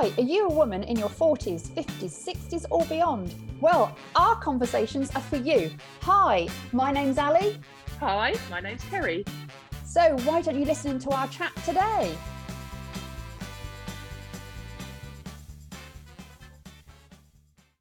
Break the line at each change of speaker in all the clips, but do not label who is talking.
Hi, are you a woman in your 40s, 50s, 60s, or beyond? Well, our conversations are for you. Hi, my name's Ali.
Hi, my name's Kerry.
So, why don't you listen to our chat today?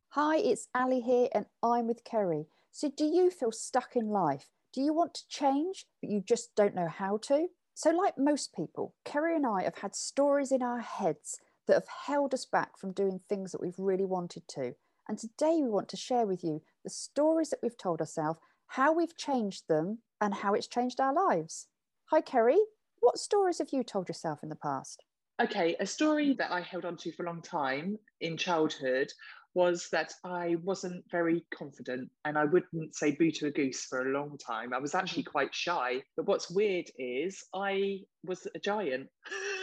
Hi, it's Ali here, and I'm with Kerry. So, do you feel stuck in life? Do you want to change, but you just don't know how to? So, like most people, Kerry and I have had stories in our heads that have held us back from doing things that we've really wanted to. And today we want to share with you the stories that we've told ourselves, how we've changed them, and how it's changed our lives. Hi, Kerry. What stories have you told yourself in the past?
Okay, a story that I held on to for a long time in childhood was that I wasn't very confident and I wouldn't say boo to a goose for a long time. I was actually mm-hmm. quite shy. But what's weird is I was a giant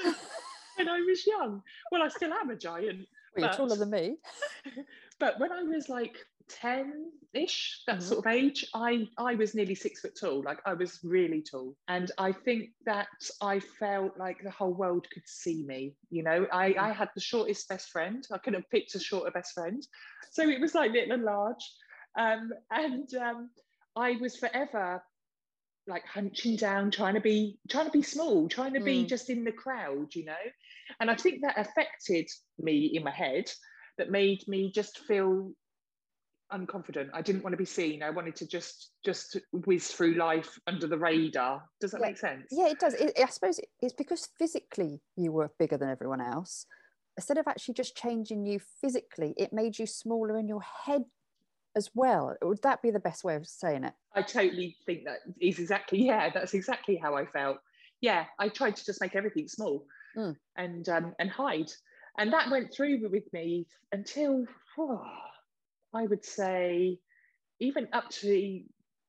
when I was young. Well, I still am a giant.
Well, you're but, taller than me.
but when I was like 10 ish, that mm-hmm. sort of age, I, I was nearly six foot tall. Like I was really tall. And I think that I felt like the whole world could see me. You know, I. I had the shortest best friend. I couldn't have picked a shorter best friend. So it was like little and large. Um, and um, I was forever like hunching down, trying to be trying to be small, trying to be mm. just in the crowd, you know. And I think that affected me in my head, that made me just feel unconfident. I didn't want to be seen. I wanted to just just whiz through life under the radar. Does that
yeah.
make sense?
Yeah, it does. It, I suppose it's because physically you were bigger than everyone else. Instead of actually just changing you physically, it made you smaller in your head as well. Would that be the best way of saying it?
I totally think that is exactly yeah. That's exactly how I felt. Yeah, I tried to just make everything small mm. and um, and hide, and that went through with me until. Oh, I would say even up to the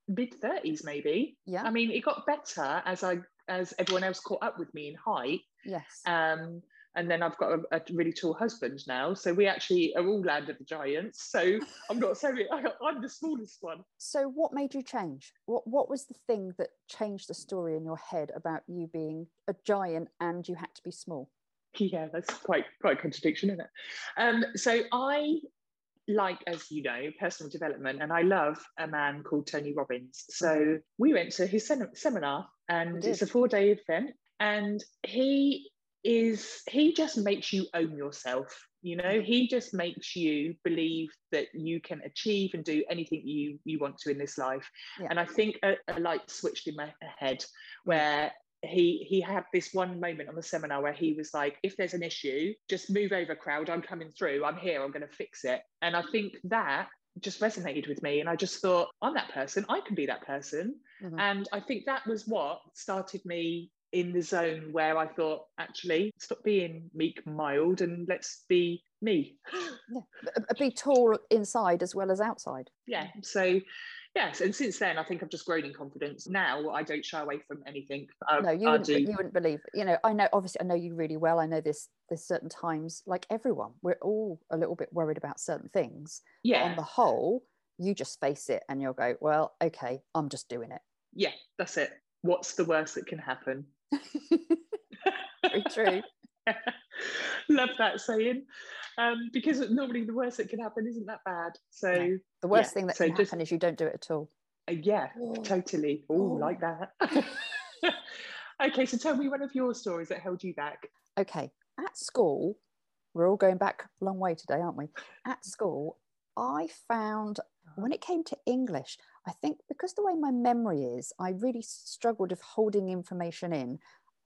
mid 30s maybe
yeah
i mean it got better as i as everyone else caught up with me in height
yes
um and then I've got a, a, really tall husband now. So we actually are all land of the giants. So I'm not sorry, I'm the smallest one.
So what made you change? What what was the thing that changed the story in your head about you being a giant and you had to be small?
Yeah, that's quite quite a contradiction, isn't it? Um, so I like, as you know, personal development, and I love a man called Tony Robbins. So we went to his sem- seminar, and it's a four day event. And he is, he just makes you own yourself. You know, he just makes you believe that you can achieve and do anything you you want to in this life. Yeah. And I think a, a light switched in my head where he he had this one moment on the seminar where he was like if there's an issue just move over crowd i'm coming through i'm here i'm going to fix it and i think that just resonated with me and i just thought i'm that person i can be that person mm-hmm. and i think that was what started me in the zone where i thought actually stop being meek mild and let's be me.
Yeah. be tall inside as well as outside.
Yeah so yes and since then i think i've just grown in confidence. Now i don't shy away from anything.
I, no you wouldn't, you wouldn't believe you know i know obviously i know you really well. I know this there's certain times like everyone we're all a little bit worried about certain things
yeah
on the whole you just face it and you'll go well okay i'm just doing it.
Yeah that's it. What's the worst that can happen
very true.
Love that saying. Um, because normally the worst that can happen isn't that bad. So no.
the worst yeah, thing that so can just, happen is you don't do it at all.
Uh, yeah oh. totally. Oh like that. Okay so tell me one of your stories that held you back.
Okay at school we're all going back a long way today aren't we? At school i found when it came to english i think because the way my memory is i really struggled with holding information in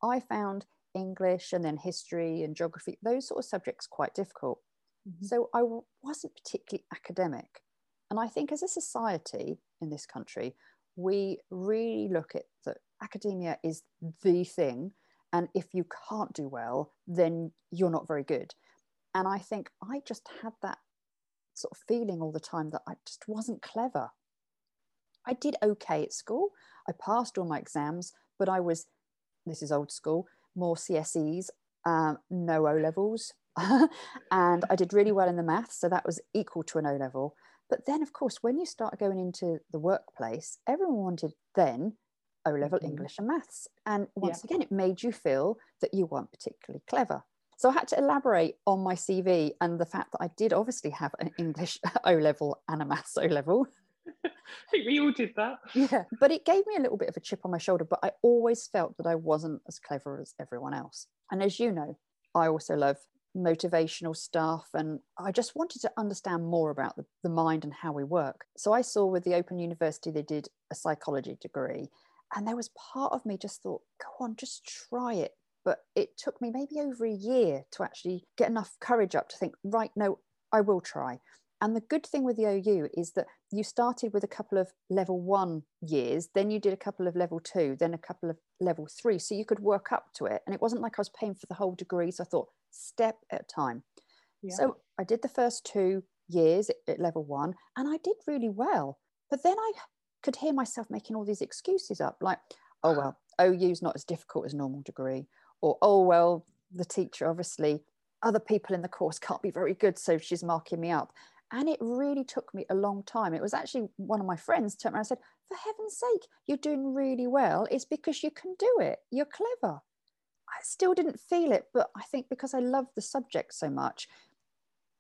i found English and then history and geography, those sort of subjects quite difficult. Mm-hmm. So I w- wasn't particularly academic. And I think as a society in this country, we really look at that academia is the thing. And if you can't do well, then you're not very good. And I think I just had that sort of feeling all the time that I just wasn't clever. I did okay at school. I passed all my exams, but I was, this is old school, more CSEs, um, no O levels. and I did really well in the maths, so that was equal to an O level. But then, of course, when you start going into the workplace, everyone wanted then O level mm-hmm. English and maths. And once yeah. again, it made you feel that you weren't particularly clever. So I had to elaborate on my CV and the fact that I did obviously have an English O level and a maths O level.
We all did that.
Yeah, but it gave me a little bit of a chip on my shoulder. But I always felt that I wasn't as clever as everyone else. And as you know, I also love motivational stuff and I just wanted to understand more about the, the mind and how we work. So I saw with the Open University, they did a psychology degree. And there was part of me just thought, go on, just try it. But it took me maybe over a year to actually get enough courage up to think, right, no, I will try. And the good thing with the OU is that you started with a couple of level one years, then you did a couple of level two, then a couple of level three. So you could work up to it. And it wasn't like I was paying for the whole degree. So I thought, step at a time. Yeah. So I did the first two years at, at level one and I did really well. But then I could hear myself making all these excuses up like, oh, well, OU's not as difficult as normal degree. Or, oh, well, the teacher obviously other people in the course can't be very good so she's marking me up and it really took me a long time. It was actually one of my friends turned around and said, For heaven's sake, you're doing really well. It's because you can do it. You're clever. I still didn't feel it, but I think because I love the subject so much,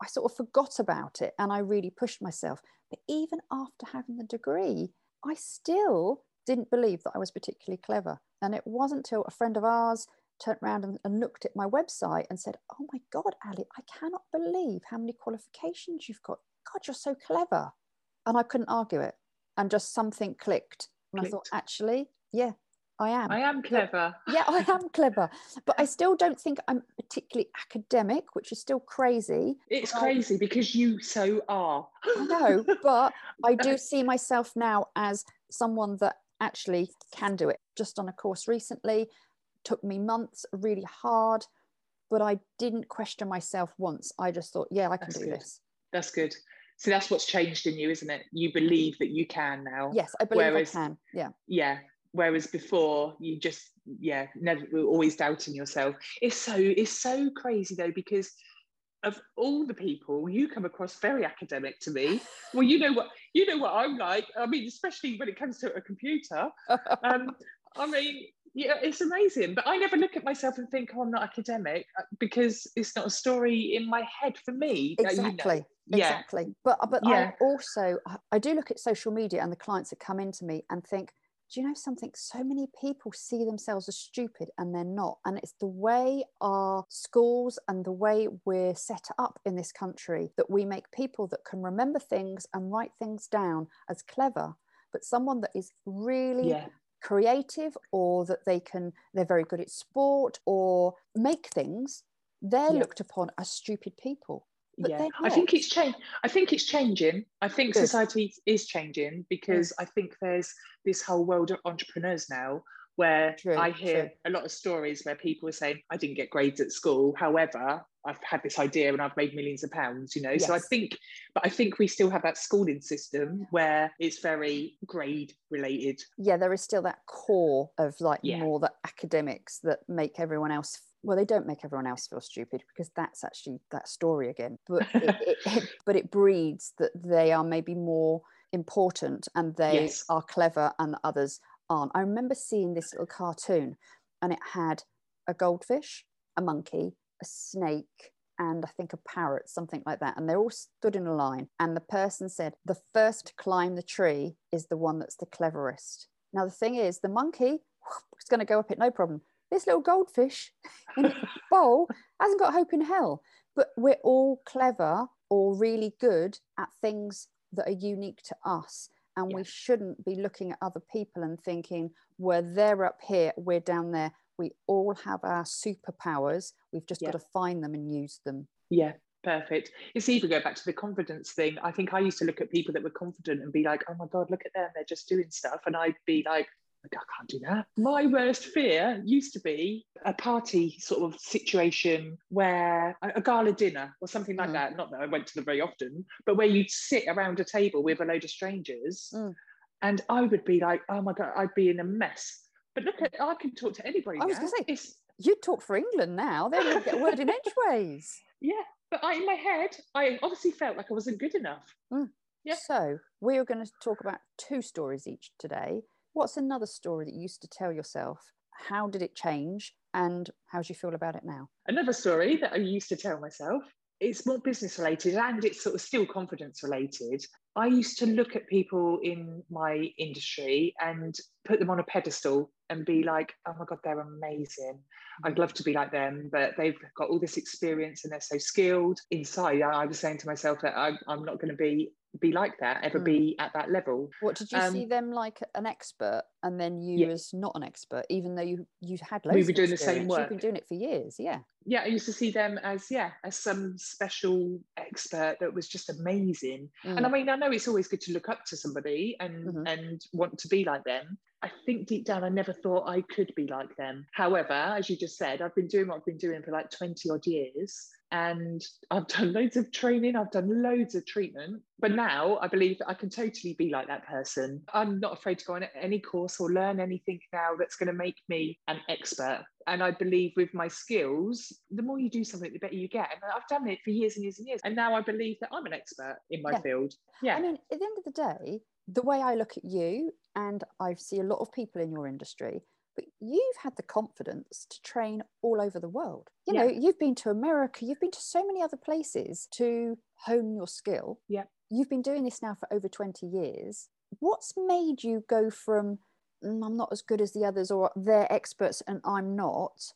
I sort of forgot about it and I really pushed myself. But even after having the degree, I still didn't believe that I was particularly clever. And it wasn't until a friend of ours turned around and, and, looked at my website and said, Oh my God, Ali, I cannot believe how many qualifications you've got. God, you're so clever. And I couldn't argue it. And just something clicked. And clicked. I thought, actually, yeah, I am.
I am clever.
Yeah, I am clever. But I still don't think I'm particularly academic, which is still crazy.
It's crazy because you so are.
I know, but I do see myself now as someone that actually can do it. Just on a course recently, took me months, really hard, but I didn't question myself once. I just thought, yeah, I can that's do
good.
this.
That's good. So that's what's changed in you, isn't it? You believe that you can now.
Yes, I believe whereas, I can. Yeah.
Yeah. Whereas before you just, yeah, never always doubting yourself. It's so it's so crazy though, because of all the people, you come across very academic to me. Well, you know what you know what I'm like. I mean, especially when it comes to a computer. Um, I mean, yeah, it's amazing. But I never look at myself and think, oh, I'm not academic uh, because it's not a story in my head for me.
Exactly. You know. yeah. Exactly. But uh, but yeah. I also I do look at social media and the clients that come into me and think, do you know something? So many people see themselves as stupid and they're not. And it's the way our schools and the way we're set up in this country that we make people that can remember things and write things down as clever, but someone that is really yeah creative or that they can they're very good at sport or make things they're looked upon as stupid people
yeah i think it's changed i think it's changing i think good. society is changing because yes. i think there's this whole world of entrepreneurs now where true, I hear true. a lot of stories where people are saying, I didn't get grades at school. However, I've had this idea and I've made millions of pounds, you know. Yes. So I think, but I think we still have that schooling system where it's very grade related.
Yeah, there is still that core of like yeah. more the academics that make everyone else well they don't make everyone else feel stupid because that's actually that story again but it, it, it, but it breeds that they are maybe more important and they yes. are clever and others I remember seeing this little cartoon and it had a goldfish, a monkey, a snake, and I think a parrot, something like that. And they all stood in a line. And the person said, The first to climb the tree is the one that's the cleverest. Now, the thing is, the monkey is going to go up it, no problem. This little goldfish in a bowl hasn't got hope in hell. But we're all clever or really good at things that are unique to us and yeah. we shouldn't be looking at other people and thinking well they're up here we're down there we all have our superpowers we've just yeah. got to find them and use them
yeah perfect it's even go back to the confidence thing i think i used to look at people that were confident and be like oh my god look at them they're just doing stuff and i'd be like I can't do that. My worst fear used to be a party sort of situation where a, gala dinner or something like mm. that. Not that I went to them very often, but where you'd sit around a table with a load of strangers. Mm. And I would be like, oh my God, I'd be in a mess. But look at, I can talk to anybody.
I was going to say, it's, you talk for England now. They don't get a word in edgeways.
Yeah. But I, in my head, I obviously felt like I wasn't good enough.
Mm. Yeah. So we are going to talk about two stories each today. What's another story that you used to tell yourself? How did it change? And how do you feel about it now?
Another story that I used to tell myself. It's more business related and it's sort of still confidence related. I used to look at people in my industry and put them on a pedestal and be like, oh my God, they're amazing. I'd love to be like them, but they've got all this experience and they're so skilled. Inside, I was saying to myself that I, I'm not going to be be like that, ever mm. be at that level.
What did you um, see them like an expert, and then you yeah. as not an expert, even though you you had loads.
We were doing the same work.
You've been doing it for years, yeah.
Yeah, I used to see them as yeah, as some special expert that was just amazing. Mm. And I mm. mean, I know it's always good to look up to somebody and mm-hmm. and want to be like them. I think deep down, I never thought I could be like them. However, as you just said, I've been doing what I've been doing for like 20 odd years and I've done loads of training, I've done loads of treatment. But now I believe I can totally be like that person. I'm not afraid to go on any course or learn anything now that's going to make me an expert. And I believe with my skills, the more you do something, the better you get. And I've done it for years and years and years. And now I believe that I'm an expert in my yeah. field. Yeah.
I mean, at the end of the day, the way I look at you, and I see a lot of people in your industry, but you've had the confidence to train all over the world. You yeah. know, you've been to America, you've been to so many other places to hone your skill.
Yeah.
You've been doing this now for over 20 years. What's made you go from mm, I'm not as good as the others or they're experts and I'm not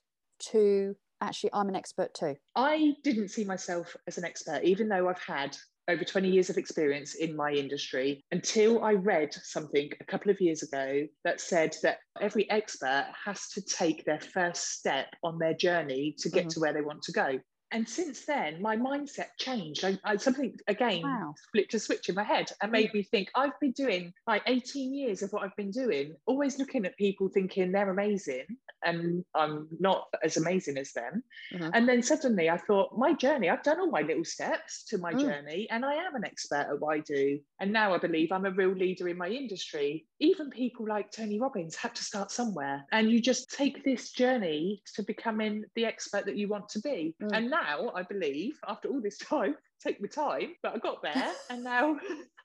to actually I'm an expert too?
I didn't see myself as an expert, even though I've had over 20 years of experience in my industry until I read something a couple of years ago that said that every expert has to take their first step on their journey to get mm-hmm. to where they want to go and since then my mindset changed I, I something again wow. flipped a switch in my head and made me think i've been doing like 18 years of what i've been doing always looking at people thinking they're amazing and i'm not as amazing as them mm-hmm. and then suddenly i thought my journey i've done all my little steps to my mm. journey and i am an expert at what i do and now i believe i'm a real leader in my industry even people like tony robbins had to start somewhere and you just take this journey to becoming the expert that you want to be mm. and now now I believe after all this time, take my time, but I got there, and now,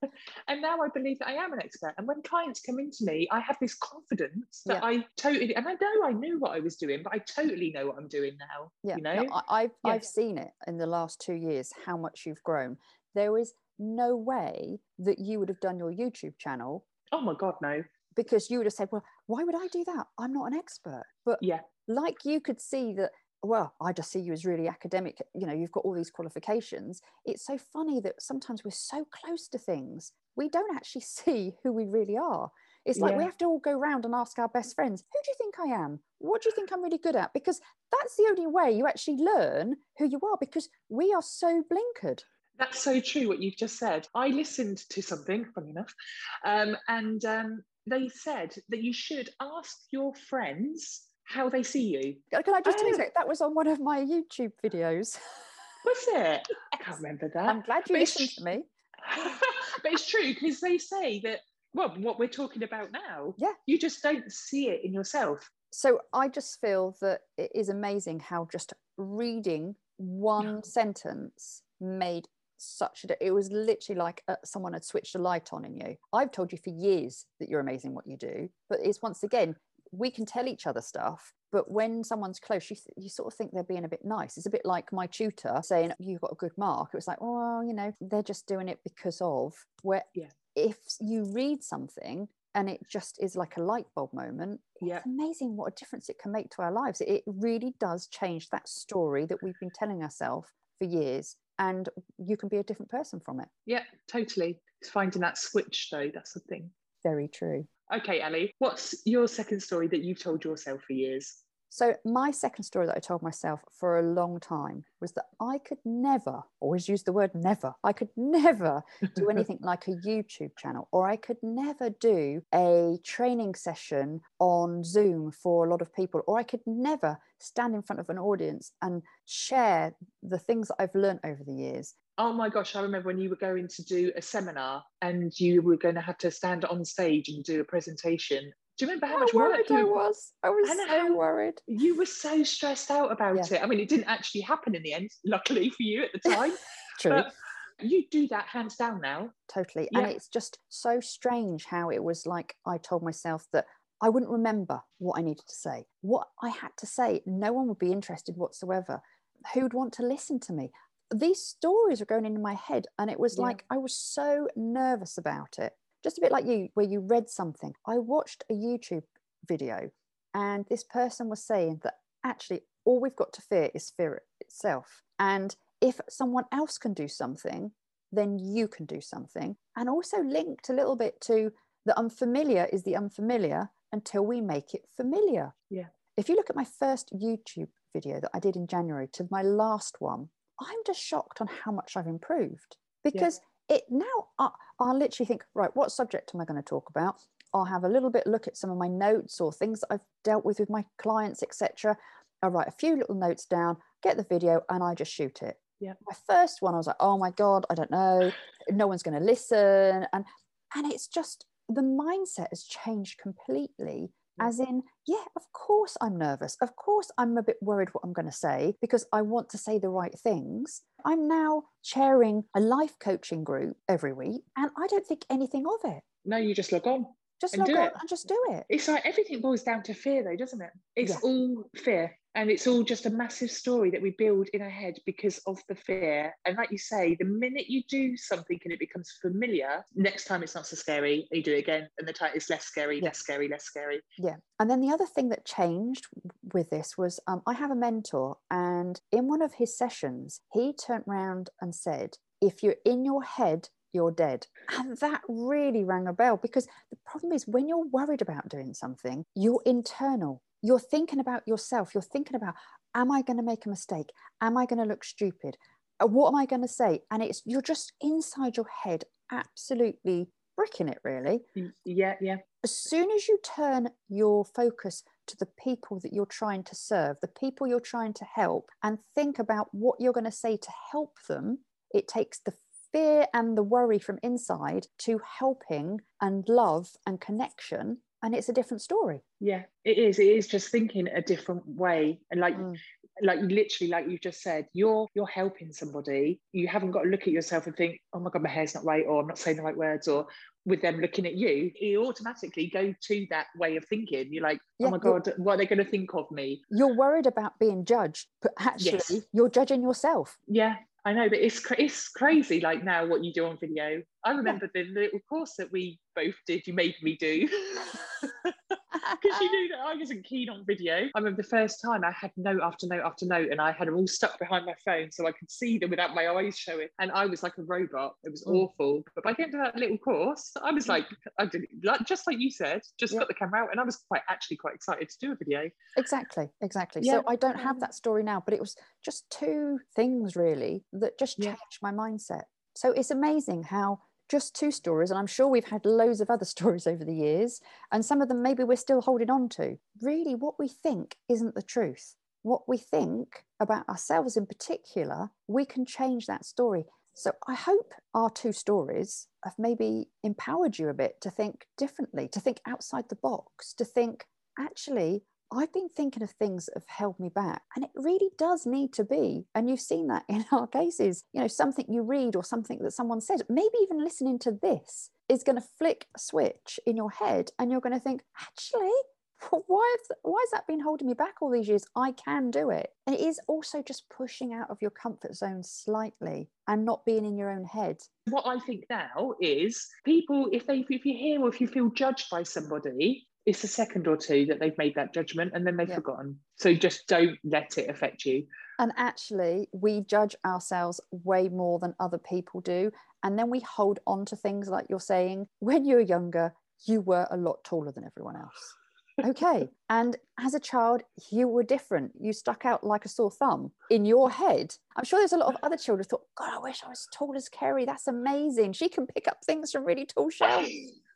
and now I believe that I am an expert. And when clients come into me, I have this confidence that yeah. I totally, and I know I knew what I was doing, but I totally know what I'm doing now.
Yeah,
you know,
no, I, have yeah. I've seen it in the last two years how much you've grown. There is no way that you would have done your YouTube channel.
Oh my God, no.
Because you would have said, well, why would I do that? I'm not an expert. But
yeah,
like you could see that well, I just see you as really academic. You know, you've got all these qualifications. It's so funny that sometimes we're so close to things, we don't actually see who we really are. It's like yeah. we have to all go around and ask our best friends, who do you think I am? What do you think I'm really good at? Because that's the only way you actually learn who you are because we are so blinkered.
That's so true what you've just said. I listened to something, funny enough, um, and um, they said that you should ask your friends how they see you.
Can I just oh. tell you that was on one of my YouTube videos?
Was it? I can't remember that.
I'm glad you but listened to me.
but it's true because they say that well, what we're talking about now,
yeah,
you just don't see it in yourself.
So I just feel that it is amazing how just reading one sentence made such a it was literally like uh, someone had switched a light on in you i've told you for years that you're amazing what you do but it's once again we can tell each other stuff but when someone's close you, th- you sort of think they're being a bit nice. It's a bit like my tutor saying you've got a good mark. It was like well you know they're just doing it because of where
yeah.
if you read something and it just is like a light bulb moment
yeah.
it's amazing what a difference it can make to our lives. It really does change that story that we've been telling ourselves for years and you can be a different person from it.
Yeah totally. It's finding that switch though that's the thing.
Very true
Okay, Ellie, what's your second story that you've told yourself for years?
So, my second story that I told myself for a long time was that I could never, always use the word never, I could never do anything like a YouTube channel, or I could never do a training session on Zoom for a lot of people, or I could never stand in front of an audience and share the things that I've learned over the years
oh my gosh, I remember when you were going to do a seminar and you were going to have to stand on stage and do a presentation. Do you remember how, how much work
you I was? I was so worried.
You were so stressed out about yeah. it. I mean, it didn't actually happen in the end, luckily for you at the time.
True.
you do that hands down now.
Totally. Yeah. And it's just so strange how it was like I told myself that I wouldn't remember what I needed to say. What I had to say, no one would be interested whatsoever. Who'd want to listen to me? These stories were going into my head, and it was
Yeah.
like I was so nervous about it. Just a bit like you, where you read something. I watched a YouTube video, and this person was saying that actually all we've got to fear is fear itself. And if someone else can do something, then you can do something. And also linked a little bit to the unfamiliar is the unfamiliar until we make it familiar.
Yeah.
If you look at my first YouTube video that I did in January to my last one, I'm just shocked on how much I've improved because it now I, I'll literally think, right, what subject am I going to talk about? I'll have a little bit look at some of my notes or things that I've dealt with with my clients, etc. I'll write a few little notes down, get the video, and I just shoot it.
Yeah.
My first one, I was like, oh my god, I don't know, no one's going to listen, and and it's just the mindset has changed completely. As in, yeah, of course I'm nervous. Of course I'm a bit worried what I'm going to say because I want to say the right things. I'm now chairing a life coaching group every week, and I don't think anything of it.
No, you just log on.
Just log on
it.
and just do it.
It's like everything boils down to fear, though, doesn't it? It's
Yeah.
all fear. And it's all just a massive story that we build in our head because of the fear. And like you say, the minute you do something and it becomes familiar, next time it's not so scary, you do it again. And the time it's less scary,
Yeah.
less scary, less scary.
Yeah. And then the other thing that changed with this was um, I have a mentor, and in one of his sessions, he turned round and said, If you're in your head, you're dead. And that really rang a bell because the problem is when you're worried about doing something, you're internal. You're thinking about yourself. You're thinking about, Am I going to make a mistake? Am I going to look stupid? Uh, What am I going to say? And it's you're just inside your head, absolutely bricking it, really
Yeah, yeah.
as soon as you turn your focus to the people that you're trying to serve, the people you're trying to help, and think about what you're going to say to help them, it takes the fear and the worry from inside to helping and love and connection. And it's a different story.
Yeah, it is. It is just thinking a different way. And like
Mm.
like you literally, like you just said, you're you're helping somebody. You haven't got to look at yourself and think, oh my god, my hair's not right, or I'm not saying the right words, or with them looking at you, you automatically go to that way of thinking. You're like,
Yeah,
oh my god, what are they going to think of me?
You're worried about being judged, but actually,
Yes.
you're judging yourself.
Yeah, I know, but it's it's crazy. Like now, what you do on video. I remember the little course that we both did. You made me do. because you knew that I wasn't keen on video. I remember the first time I had note after note after note, and I had them all stuck behind my phone so I could see them without my eyes showing. And I was like a robot. It was
Mm.
awful. But by the end of that little course, I was like, I did like just like you said, just
Yeah.
got the camera out, and I was quite actually quite excited to do a video.
Exactly, exactly.
Yeah.
So I don't have that story now, but it was just two things really that just
Yeah.
changed my mindset. So it's amazing how just two stories, and I'm sure we've had loads of other stories over the years, and some of them maybe we're still holding on to. Really, what we think isn't the truth. What we think about ourselves in particular, we can change that story. So I hope our two stories have maybe empowered you a bit to think differently, to think outside the box, to think, actually, I've been thinking of things that have held me back. And it really does need to be, and you've seen that in our cases, you know, something you read or something that someone said, maybe even listening to this is going to flick a switch in your head and you're going to think, actually, why, has, why has that been holding me back all these years? I can do it. And it is also just pushing out of your comfort zone slightly and not being in your own head.
What I think now is people, if they if you hear or if you feel judged by somebody, it's a second or two that they've made that judgment and then they've
Yeah.
forgotten. So just don't let it affect you.
And actually, we judge ourselves way more than other people do. And then we hold on to things like you're saying, when you were younger, you were a lot taller than everyone else. Okay. and as a child, you were different. You stuck out like a sore thumb in your head. I'm sure there's a lot of other children who thought, God, I wish I was tall as Kerry. That's amazing. She can pick up things from really tall shelves.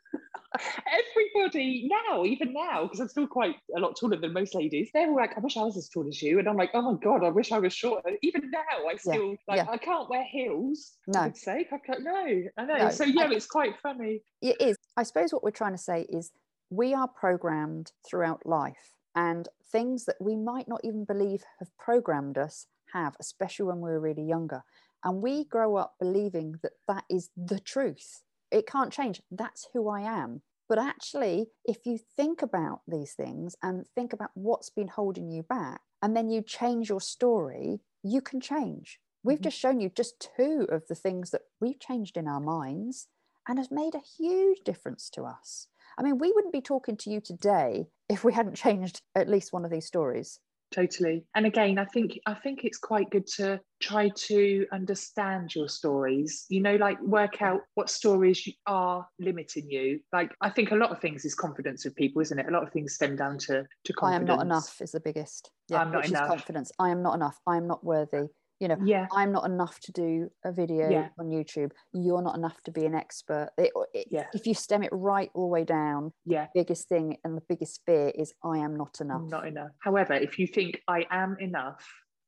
Everybody now, even now, because I'm still quite a lot taller than most ladies, they're all like, I wish I was as tall as you. And I'm like, oh my God, I wish I was shorter. Even now, I still like
yeah.
I can't wear heels. For
No.
good's sake. I can't no, I know.
No,
so yeah,
I-
it's quite funny.
it is. I suppose what we're trying to say is we are programmed throughout life, and things that we might not even believe have programmed us have, especially when we were really younger. And we grow up believing that that is the truth. It can't change. That's who I am. But actually, if you think about these things and think about what's been holding you back, and then you change your story, you can change. We've
Mhm.
just shown you just two of the things that we've changed in our minds and has made a huge difference to us. I mean, we wouldn't be talking to you today if we hadn't changed at least one of these stories.
Totally and again i think i think it's quite good to try to understand your stories you know like work out what stories you are limiting you like i think a lot of things is confidence with people isn't it a lot of things stem down to to confidence
I am not enough is the biggest. Yeah,
I'm not
which
enough.
is confidence. I am not enough. I am not worthy. You know,
yeah
I'm not enough to do a video
Yeah.
on YouTube. You're not enough to be an expert. It, it-
Yeah.
If you stem it right all the way down,
yeah
biggest thing and the biggest fear is I am not enough.
not enough however if you think i am enough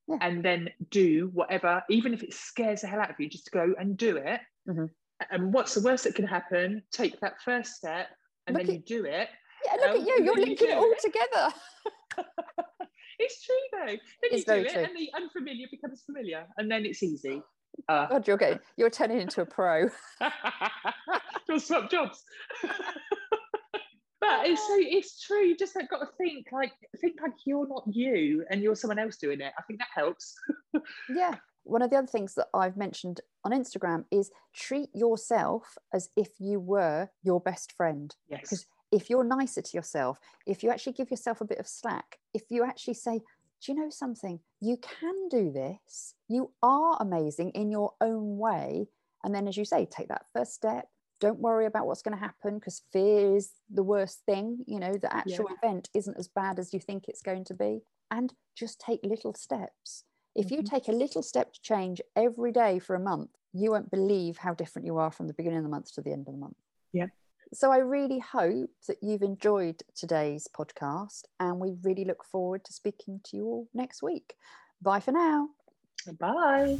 Yeah.
and then do whatever even if it scares the hell out of you just go and do it
Mhm.
and what's the worst that can happen take that first step and
Look
then
at-
you do it
Yeah, look
Um,
at you. You're
then you
linking it all together.
it's true though. Then
It's
you do it,
true.
and the unfamiliar becomes familiar, and then it's easy. Uh,
God, you're getting you're turning into a pro.
You'll swap jobs. but it's so it's true. You just like got to think like think like you're not you and you're someone else doing it. I think that helps.
Yeah. One of the other things that I've mentioned on Instagram is treat yourself as if you were your best friend.
Yes.
'Cause if you're nicer to yourself, if you actually give yourself a bit of slack, if you actually say, Do you know something? You can do this. You are amazing in your own way. And then, as you say, take that first step. Don't worry about what's going to happen because fear is the worst thing. You know, the actual event isn't as bad as you think it's going to be. And just take little steps. If you
Mhm.
take a little step to change every day for a month, you won't believe how different you are from the beginning of the month to the end of the month.
Yeah.
So I really hope that you've enjoyed today's podcast and we really look forward to speaking to you all next week. Bye for now.
Bye.